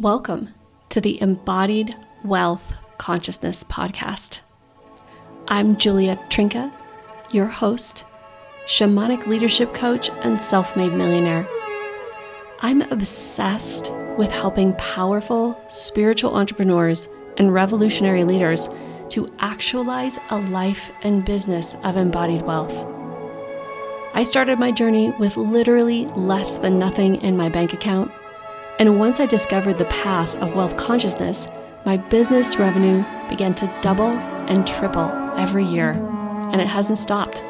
Welcome to the Embodied Wealth Consciousness Podcast. I'm Julia Trinka, your host, shamanic leadership coach, and self made millionaire. I'm obsessed with helping powerful spiritual entrepreneurs and revolutionary leaders to actualize a life and business of embodied wealth. I started my journey with literally less than nothing in my bank account. And once I discovered the path of wealth consciousness, my business revenue began to double and triple every year, and it hasn't stopped.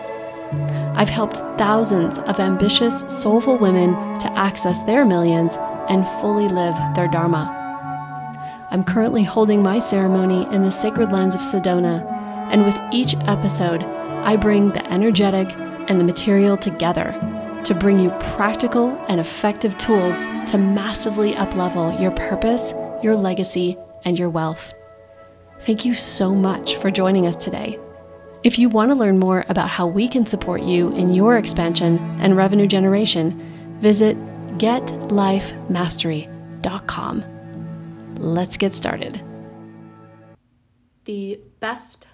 I've helped thousands of ambitious, soulful women to access their millions and fully live their Dharma. I'm currently holding my ceremony in the sacred lands of Sedona, and with each episode, I bring the energetic and the material together to bring you practical and effective tools to massively uplevel your purpose, your legacy, and your wealth. Thank you so much for joining us today. If you want to learn more about how we can support you in your expansion and revenue generation, visit getlifemastery.com. Let's get started. The best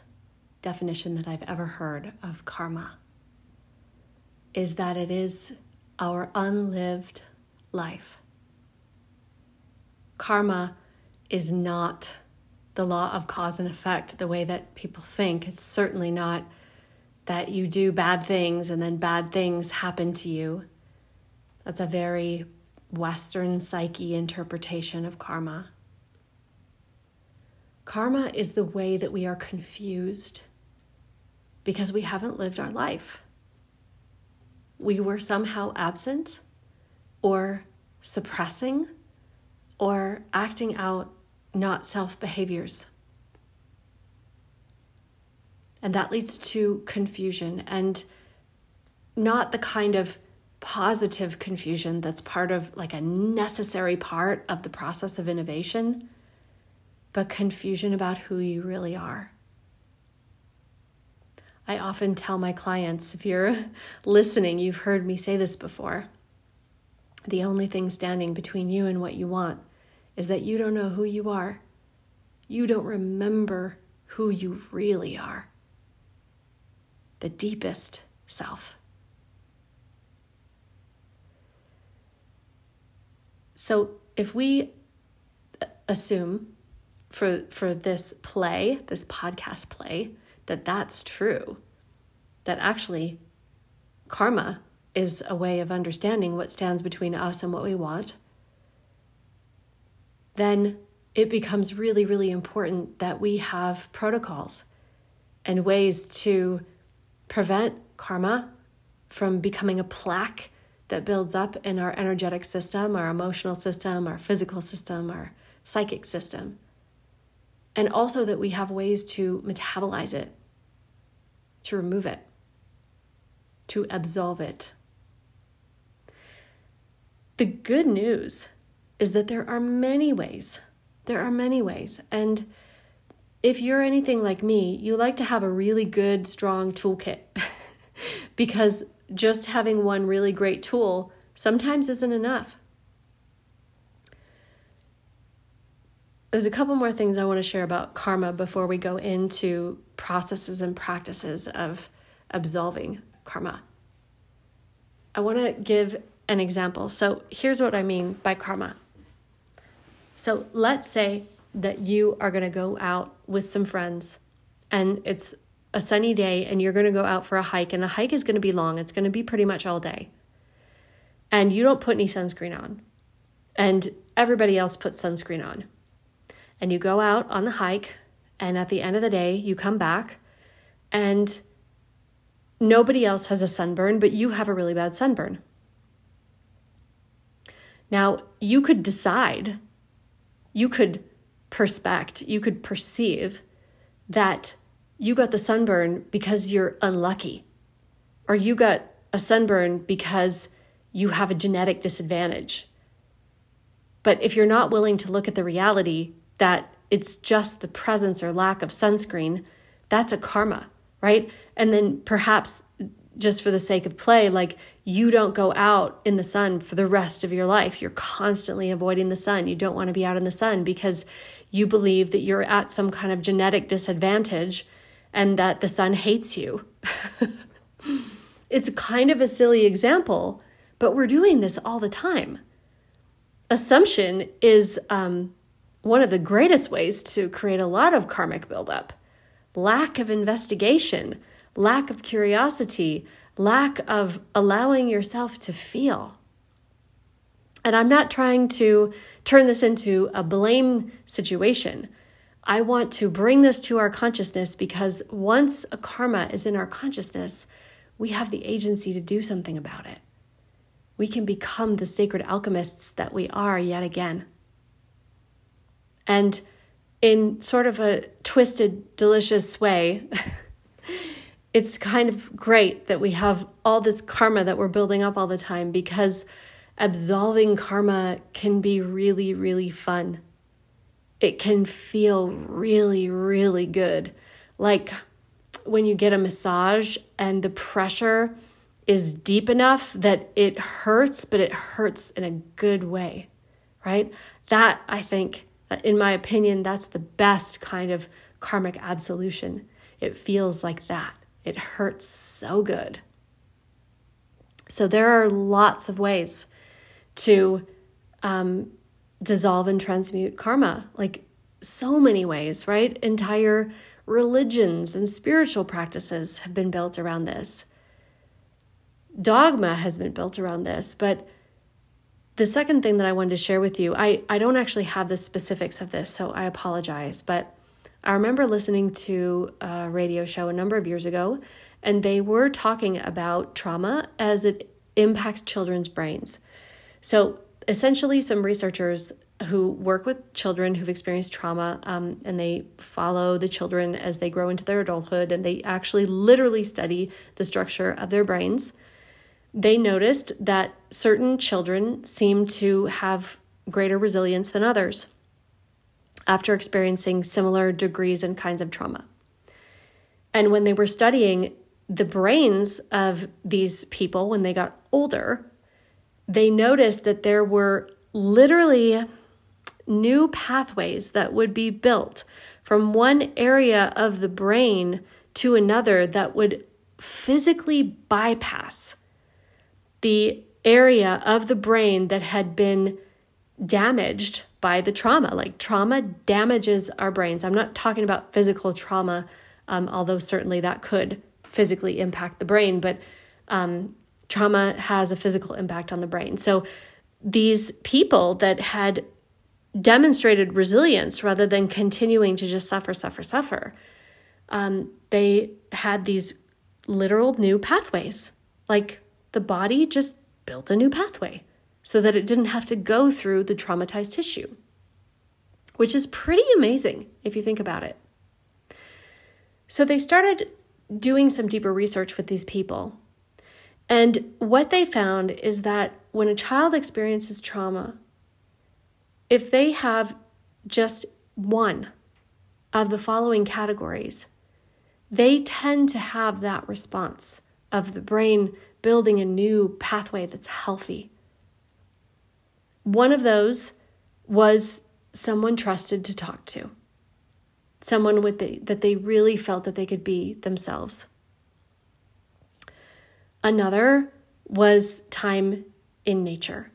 definition that I've ever heard of karma is that it is our unlived life. Karma is not the law of cause and effect the way that people think. It's certainly not that you do bad things and then bad things happen to you. That's a very Western psyche interpretation of karma. Karma is the way that we are confused because we haven't lived our life we were somehow absent or suppressing or acting out not self behaviors. And that leads to confusion and not the kind of positive confusion that's part of like a necessary part of the process of innovation, but confusion about who you really are. I often tell my clients if you're listening, you've heard me say this before. The only thing standing between you and what you want is that you don't know who you are. You don't remember who you really are. The deepest self. So if we assume for for this play, this podcast play, that that's true, that actually karma is a way of understanding what stands between us and what we want, then it becomes really, really important that we have protocols and ways to prevent karma from becoming a plaque that builds up in our energetic system, our emotional system, our physical system, our psychic system. And also that we have ways to metabolize it, to remove it, to absolve it. The good news is that there are many ways. There are many ways. And if you're anything like me, you like to have a really good, strong toolkit because just having one really great tool sometimes isn't enough. There's a couple more things I want to share about karma before we go into processes and practices of absolving karma. I want to give an example. So, here's what I mean by karma. So, let's say that you are going to go out with some friends and it's a sunny day and you're going to go out for a hike, and the hike is going to be long. It's going to be pretty much all day. And you don't put any sunscreen on, and everybody else puts sunscreen on and you go out on the hike, and at the end of the day, you come back and nobody else has a sunburn, but you have a really bad sunburn. Now, you could decide, you could perspect, you could perceive that you got the sunburn because you're unlucky, or you got a sunburn because you have a genetic disadvantage. But if you're not willing to look at the reality that it's just the presence or lack of sunscreen, that's a karma, right? And then perhaps just for the sake of play, like you don't go out in the sun for the rest of your life. You're constantly avoiding the sun. You don't want to be out in the sun because you believe that you're at some kind of genetic disadvantage and that the sun hates you. it's kind of a silly example, but we're doing this all the time. Assumption is um, one of the greatest ways to create a lot of karmic buildup. Lack of investigation, lack of curiosity, lack of allowing yourself to feel. And I'm not trying to turn this into a blame situation. I want to bring this to our consciousness because once a karma is in our consciousness, we have the agency to do something about it. We can become the sacred alchemists that we are yet again. And in sort of a twisted, delicious way, it's kind of great that we have all this karma that we're building up all the time because absolving karma can be really, really fun. It can feel really, really good. Like when you get a massage and the pressure is deep enough that it hurts, but it hurts in a good way, right? That, I think, in my opinion, that's the best kind of karmic absolution. It feels like that. It hurts so good. So there are lots of ways to um, dissolve and transmute karma, like so many ways, right? Entire religions and spiritual practices have been built around this. Dogma has been built around this, but the second thing that I wanted to share with you, I, I don't actually have the specifics of this, so I apologize, but I remember listening to a radio show a number of years ago, and they were talking about trauma as it impacts children's brains. So, essentially, some researchers who work with children who've experienced trauma um, and they follow the children as they grow into their adulthood and they actually literally study the structure of their brains. They noticed that certain children seemed to have greater resilience than others after experiencing similar degrees and kinds of trauma. And when they were studying the brains of these people when they got older, they noticed that there were literally new pathways that would be built from one area of the brain to another that would physically bypass the area of the brain that had been damaged by the trauma. Like trauma damages our brains. I'm not talking about physical trauma, um, although certainly that could physically impact the brain, but um, trauma has a physical impact on the brain. So these people that had demonstrated resilience rather than continuing to just suffer, suffer, suffer, um, they had these literal new pathways. Like the body just built a new pathway so that it didn't have to go through the traumatized tissue, which is pretty amazing if you think about it. So they started doing some deeper research with these people and what they found is that when a child experiences trauma, if they have just one of the following categories, they tend to have that response of the brain building a new pathway that's healthy. One of those was someone trusted to talk to, someone with the, that they really felt that they could be themselves. Another was time in nature,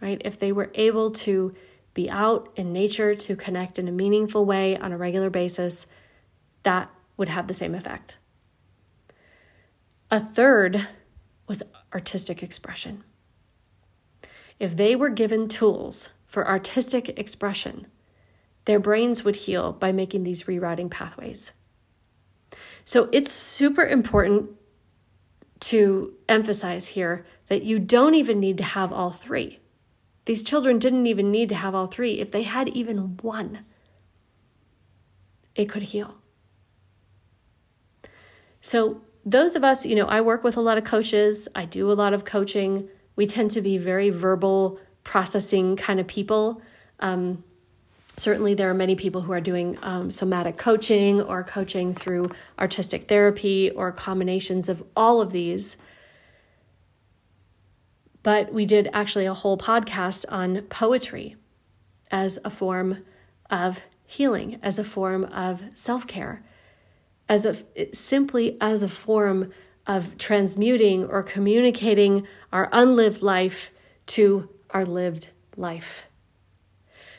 right? If they were able to be out in nature to connect in a meaningful way on a regular basis, that would have the same effect. A third was artistic expression. If they were given tools for artistic expression, their brains would heal by making these rerouting pathways. So it's super important to emphasize here that you don't even need to have all three. These children didn't even need to have all three. If they had even one, it could heal. So, those of us, you know, I work with a lot of coaches, I do a lot of coaching. We tend to be very verbal, processing kind of people. Um, certainly there are many people who are doing um, somatic coaching or coaching through artistic therapy or combinations of all of these but we did actually a whole podcast on poetry as a form of healing, as a form of self care, as a simply as a form of transmuting or communicating our unlived life to our lived life.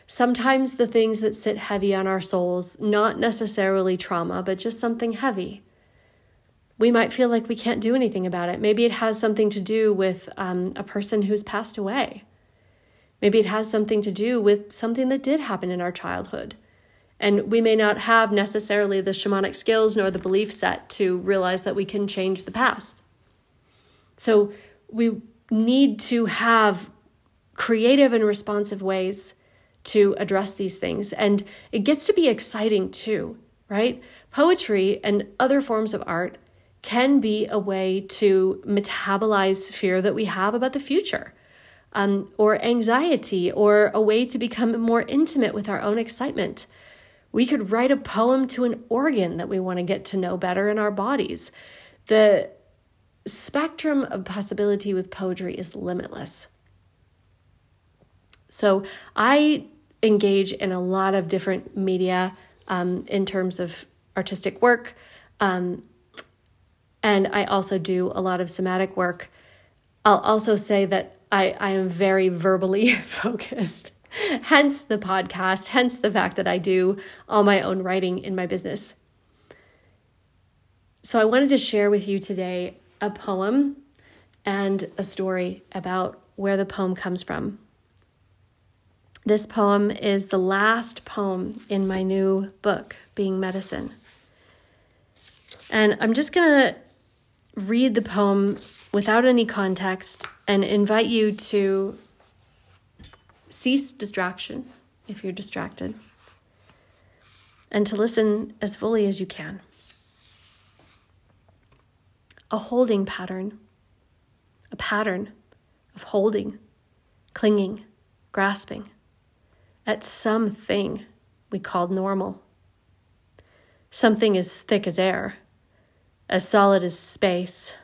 Sometimes the things that sit heavy on our souls, not necessarily trauma, but just something heavy, we might feel like we can't do anything about it. Maybe it has something to do with um, a person who's passed away. Maybe it has something to do with something that did happen in our childhood. And we may not have necessarily the shamanic skills nor the belief set to realize that we can change the past. So we need to have creative and responsive ways to address these things. And it gets to be exciting too, right? Poetry and other forms of art can be a way to metabolize fear that we have about the future. Um, or anxiety, or a way to become more intimate with our own excitement. We could write a poem to an organ that we want to get to know better in our bodies. The spectrum of possibility with poetry is limitless. So I engage in a lot of different media um, in terms of artistic work. Um, and I also do a lot of somatic work. I'll also say that I, I am very verbally focused, hence the podcast, hence the fact that I do all my own writing in my business. So I wanted to share with you today a poem and a story about where the poem comes from. This poem is the last poem in my new book, Being Medicine. And I'm just going to read the poem without any context and invite you to cease distraction if you're distracted and to listen as fully as you can. A holding pattern, a pattern of holding, clinging, grasping at something we called normal. Something as thick as air as solid as space.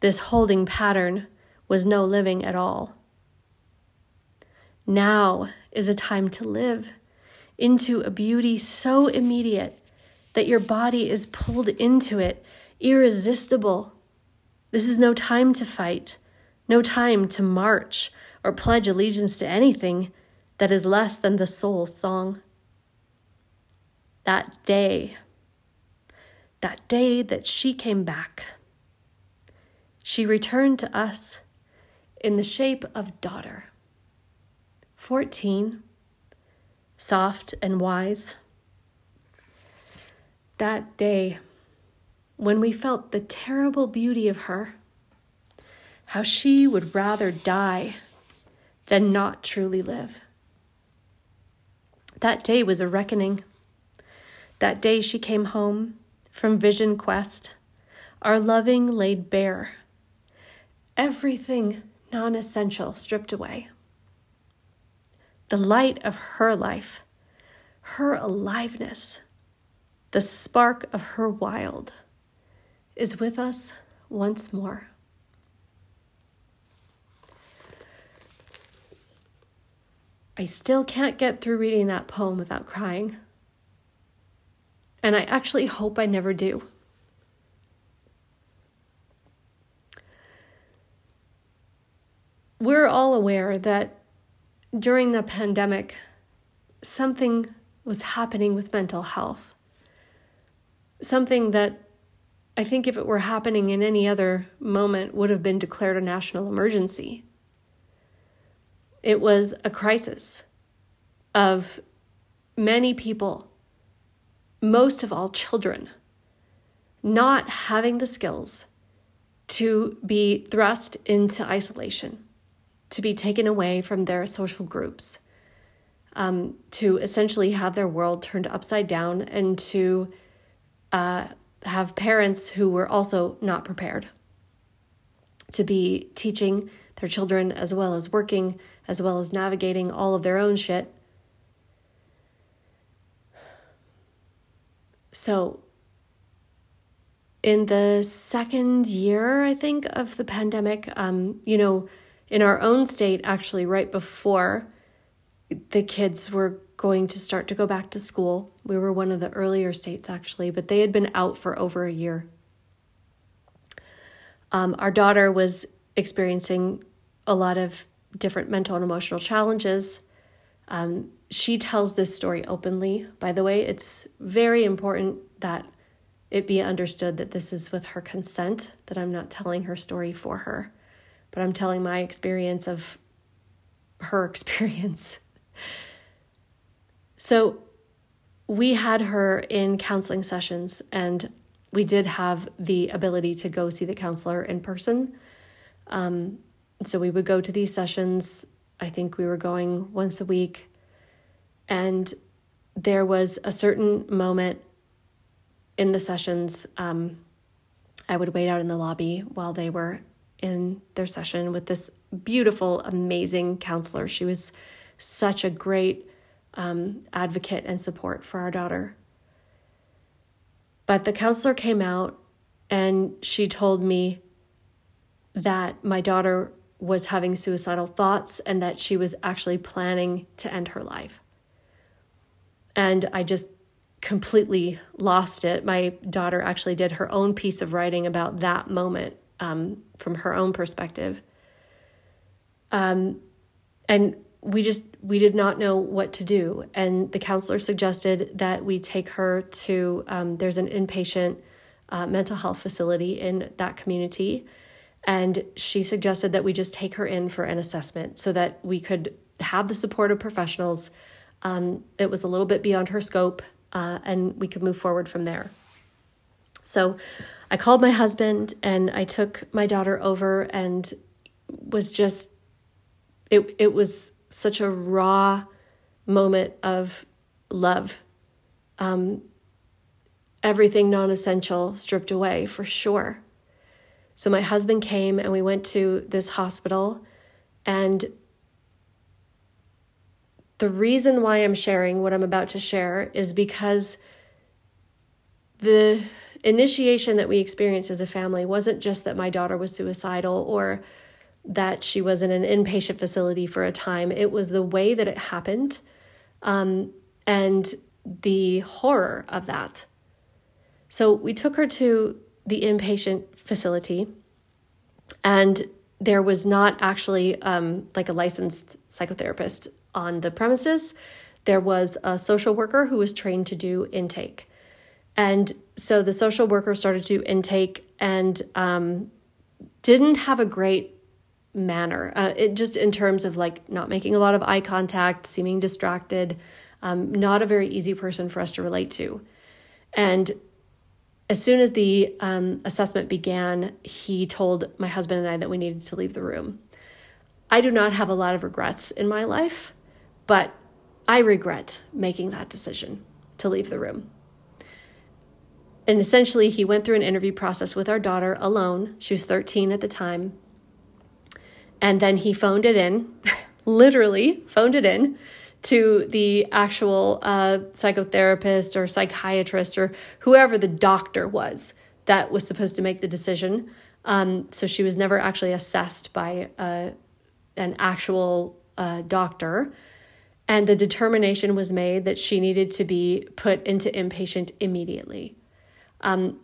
This holding pattern was no living at all. Now is a time to live into a beauty so immediate that your body is pulled into it, irresistible. This is no time to fight, no time to march or pledge allegiance to anything that is less than the soul's song. That day that day that she came back. She returned to us in the shape of daughter. Fourteen, soft and wise. That day when we felt the terrible beauty of her, how she would rather die than not truly live. That day was a reckoning. That day she came home from Vision Quest, our loving laid bare, everything non essential stripped away. The light of her life, her aliveness, the spark of her wild is with us once more. I still can't get through reading that poem without crying and I actually hope I never do. We're all aware that during the pandemic, something was happening with mental health. Something that I think, if it were happening in any other moment, would have been declared a national emergency. It was a crisis of many people most of all children, not having the skills to be thrust into isolation, to be taken away from their social groups, um, to essentially have their world turned upside down, and to uh, have parents who were also not prepared to be teaching their children as well as working, as well as navigating all of their own shit. So, in the second year, I think, of the pandemic, um, you know, in our own state, actually, right before the kids were going to start to go back to school, we were one of the earlier states, actually, but they had been out for over a year. Um, our daughter was experiencing a lot of different mental and emotional challenges. Um, she tells this story openly, by the way. It's very important that it be understood that this is with her consent, that I'm not telling her story for her, but I'm telling my experience of her experience. So we had her in counseling sessions, and we did have the ability to go see the counselor in person. Um, so we would go to these sessions. I think we were going once a week. And there was a certain moment in the sessions. Um, I would wait out in the lobby while they were in their session with this beautiful, amazing counselor. She was such a great um, advocate and support for our daughter. But the counselor came out and she told me that my daughter was having suicidal thoughts and that she was actually planning to end her life. And I just completely lost it. My daughter actually did her own piece of writing about that moment um, from her own perspective. Um, and we just we did not know what to do and the counselor suggested that we take her to um, there's an inpatient uh, mental health facility in that community and she suggested that we just take her in for an assessment so that we could have the support of professionals. Um, it was a little bit beyond her scope, uh, and we could move forward from there. So I called my husband and I took my daughter over and was just, it, it was such a raw moment of love. Um, everything non essential stripped away for sure. So my husband came and we went to this hospital. And the reason why I'm sharing what I'm about to share is because the initiation that we experienced as a family wasn't just that my daughter was suicidal or that she was in an inpatient facility for a time, it was the way that it happened um, and the horror of that. So we took her to the inpatient facility, and there was not actually um, like a licensed psychotherapist on the premises. There was a social worker who was trained to do intake. And so the social worker started to intake and um, didn't have a great manner. Uh, it just in terms of like not making a lot of eye contact, seeming distracted, um, not a very easy person for us to relate to. And as soon as the um, assessment began, he told my husband and I that we needed to leave the room. I do not have a lot of regrets in my life, but I regret making that decision to leave the room. And essentially, he went through an interview process with our daughter alone. She was 13 at the time. And then he phoned it in, literally phoned it in to the actual uh, psychotherapist or psychiatrist or whoever the doctor was that was supposed to make the decision. Um, so she was never actually assessed by uh, an actual uh, doctor. And the determination was made that she needed to be put into inpatient immediately. Um,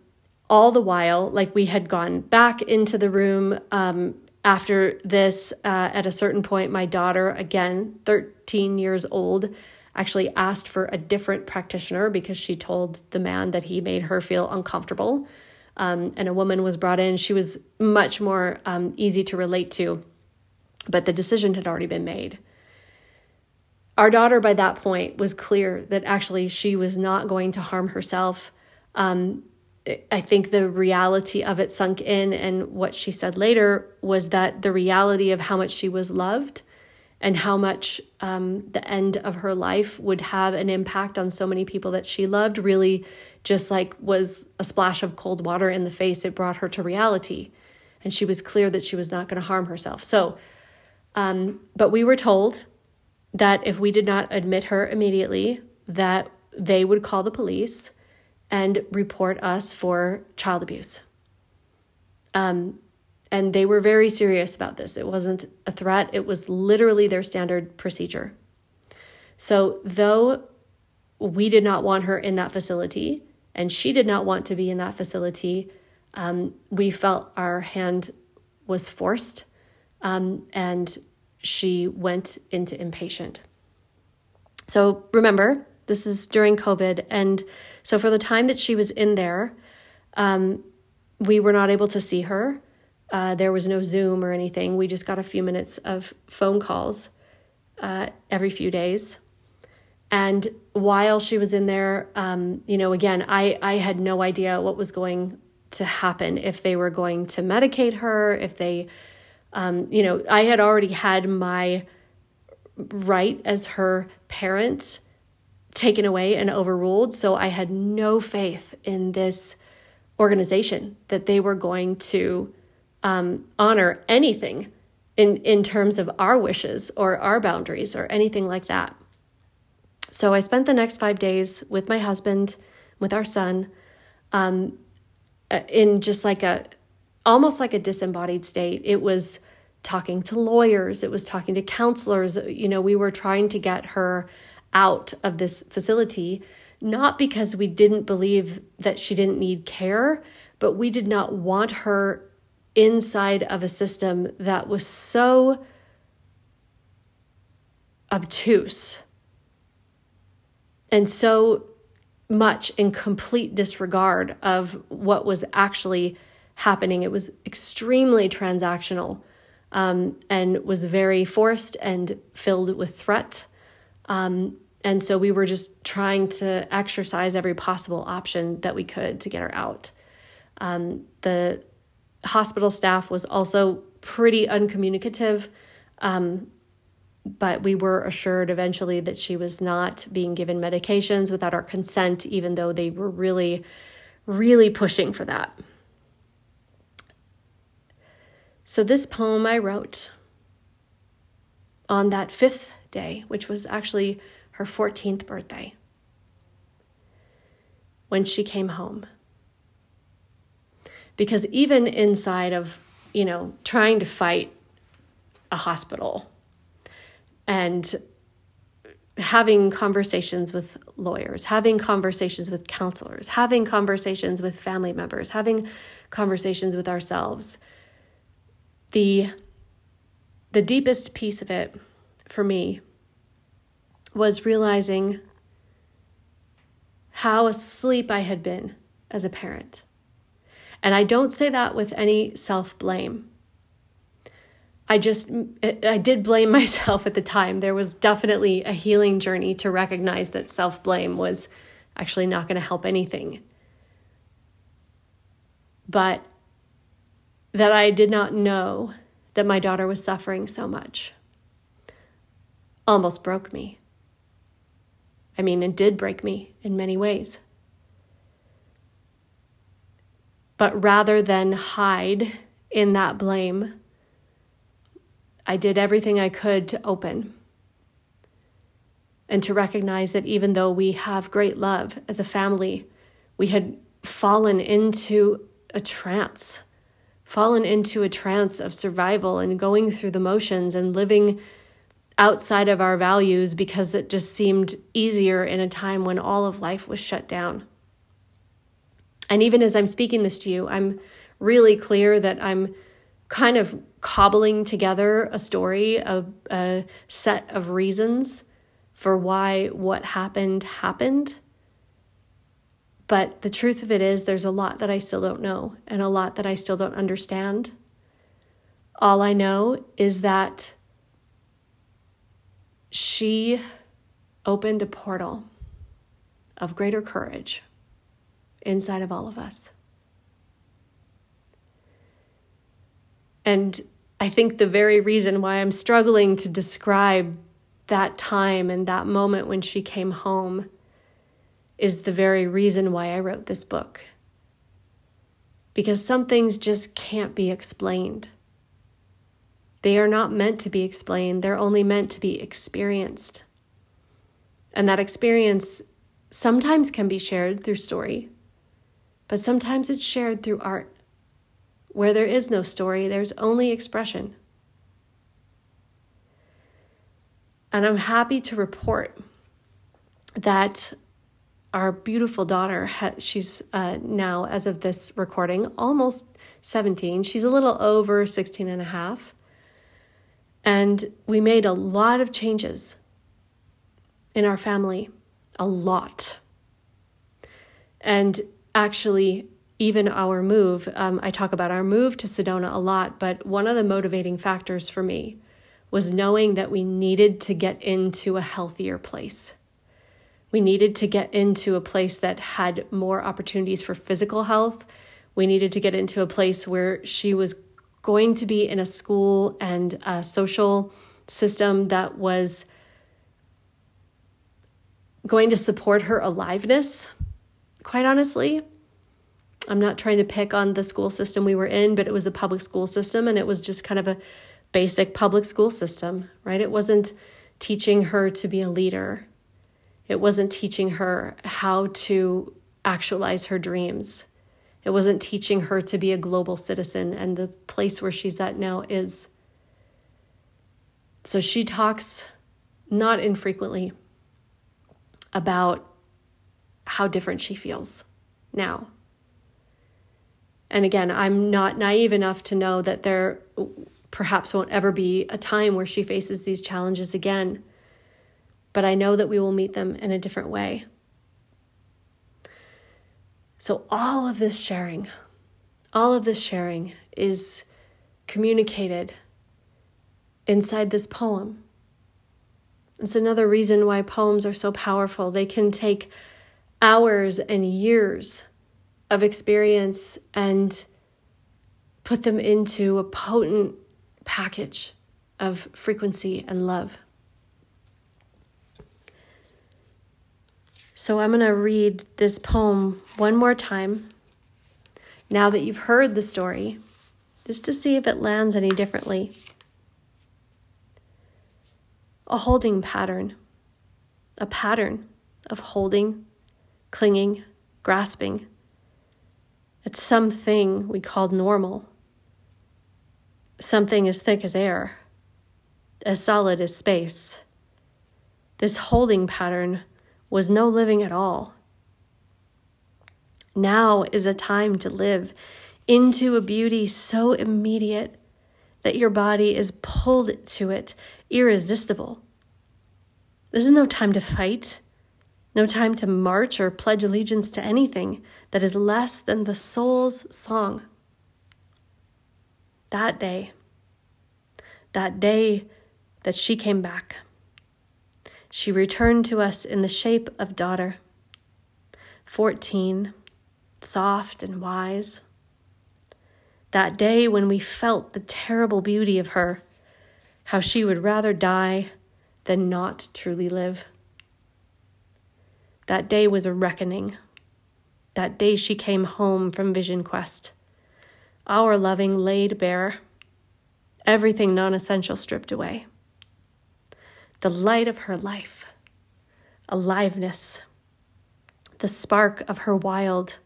all the while, like we had gone back into the room um, after this, uh, at a certain point, my daughter, again, 13 years old, actually asked for a different practitioner because she told the man that he made her feel uncomfortable. Um, and a woman was brought in. She was much more um, easy to relate to, but the decision had already been made. Our daughter, by that point, was clear that actually she was not going to harm herself. Um, I think the reality of it sunk in, and what she said later was that the reality of how much she was loved and how much um, the end of her life would have an impact on so many people that she loved really just like was a splash of cold water in the face. It brought her to reality. And she was clear that she was not going to harm herself. So, um, but we were told that if we did not admit her immediately, that they would call the police and report us for child abuse. Um, and they were very serious about this. It wasn't a threat, it was literally their standard procedure. So, though we did not want her in that facility and she did not want to be in that facility, um, we felt our hand was forced um, and she went into inpatient. So, remember, this is during COVID. And so, for the time that she was in there, um, we were not able to see her. Uh, there was no Zoom or anything. We just got a few minutes of phone calls uh, every few days. And while she was in there, um, you know, again, I, I had no idea what was going to happen, if they were going to medicate her, if they, um, you know, I had already had my right as her parent taken away and overruled. So I had no faith in this organization that they were going to um, honor anything in, in terms of our wishes or our boundaries or anything like that. So I spent the next five days with my husband, with our son, um, uh, in just like a almost like a disembodied state. It was talking to lawyers, it was talking to counselors. You know, we were trying to get her out of this facility, not because we didn't believe that she didn't need care, but we did not want her inside of a system that was so obtuse and so much in complete disregard of what was actually happening. It was extremely transactional um, and was very forced and filled with threat. Um, and so we were just trying to exercise every possible option that we could to get her out. Um, the hospital staff was also pretty uncommunicative. Um, but we were assured eventually that she was not being given medications without our consent, even though they were really, really pushing for that. So, this poem I wrote on that fifth day, which was actually her 14th birthday, when she came home. Because even inside of, you know, trying to fight a hospital and having conversations with lawyers, having conversations with counselors, having conversations with family members, having conversations with ourselves. The the deepest piece of it for me was realizing how asleep I had been as a parent. And I don't say that with any self blame. I just, I did blame myself at the time. There was definitely a healing journey to recognize that self blame was actually not going to help anything. But that I did not know that my daughter was suffering so much almost broke me. I mean, it did break me in many ways. But rather than hide in that blame, I did everything I could to open and to recognize that even though we have great love as a family, we had fallen into a trance, fallen into a trance of survival and going through the motions and living outside of our values because it just seemed easier in a time when all of life was shut down. And even as I'm speaking this to you, I'm really clear that I'm kind of cobbling together a story, a, a set of reasons for why what happened happened. But the truth of it is, there's a lot that I still don't know and a lot that I still don't understand. All I know is that she opened a portal of greater courage inside of all of us. And I think the very reason why I'm struggling to describe that time and that moment when she came home is the very reason why I wrote this book. Because some things just can't be explained. They are not meant to be explained, they're only meant to be experienced. And that experience sometimes can be shared through story, but sometimes it's shared through art. Where there is no story, there's only expression. And I'm happy to report that our beautiful daughter, she's uh, now, as of this recording, almost 17. She's a little over 16 and a half. And we made a lot of changes in our family, a lot. And actually, even our move, um, I talk about our move to Sedona a lot, but one of the motivating factors for me was knowing that we needed to get into a healthier place. We needed to get into a place that had more opportunities for physical health. We needed to get into a place where she was going to be in a school and a social system that was going to support her aliveness, quite honestly. I'm not trying to pick on the school system we were in, but it was a public school system and it was just kind of a basic public school system, right? It wasn't teaching her to be a leader, it wasn't teaching her how to actualize her dreams. It wasn't teaching her to be a global citizen, and the place where she's at now is. So she talks not infrequently about how different she feels now. And again, I'm not naive enough to know that there perhaps won't ever be a time where she faces these challenges again. But I know that we will meet them in a different way. So, all of this sharing, all of this sharing is communicated inside this poem. It's another reason why poems are so powerful. They can take hours and years of experience and put them into a potent package of frequency and love. So I'm going to read this poem one more time. Now that you've heard the story, just to see if it lands any differently. A holding pattern, a pattern of holding, clinging, grasping. At something we called normal, something as thick as air, as solid as space. This holding pattern was no living at all. Now is a time to live into a beauty so immediate that your body is pulled to it irresistible. This is no time to fight, no time to march or pledge allegiance to anything that is less than the soul's song. That day, that day that she came back, she returned to us in the shape of daughter, 14, soft and wise. That day when we felt the terrible beauty of her how she would rather die than not truly live. That day was a reckoning. That day she came home from Vision Quest. Our loving laid bare, everything non essential stripped away. The light of her life, aliveness, the spark of her wild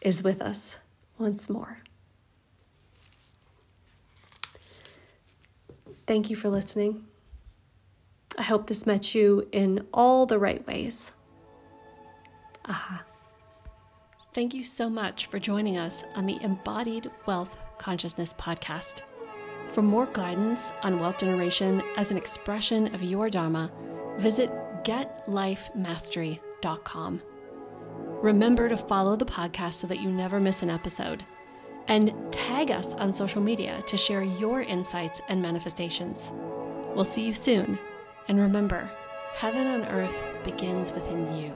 is with us once more. Thank you for listening. I hope this met you in all the right ways. Aha. Thank you so much for joining us on the Embodied Wealth Consciousness podcast. For more guidance on wealth generation as an expression of your Dharma, visit getlifemastery.com. Remember to follow the podcast so that you never miss an episode and tag us on social media to share your insights and manifestations. We'll see you soon, and remember, heaven on earth begins within you.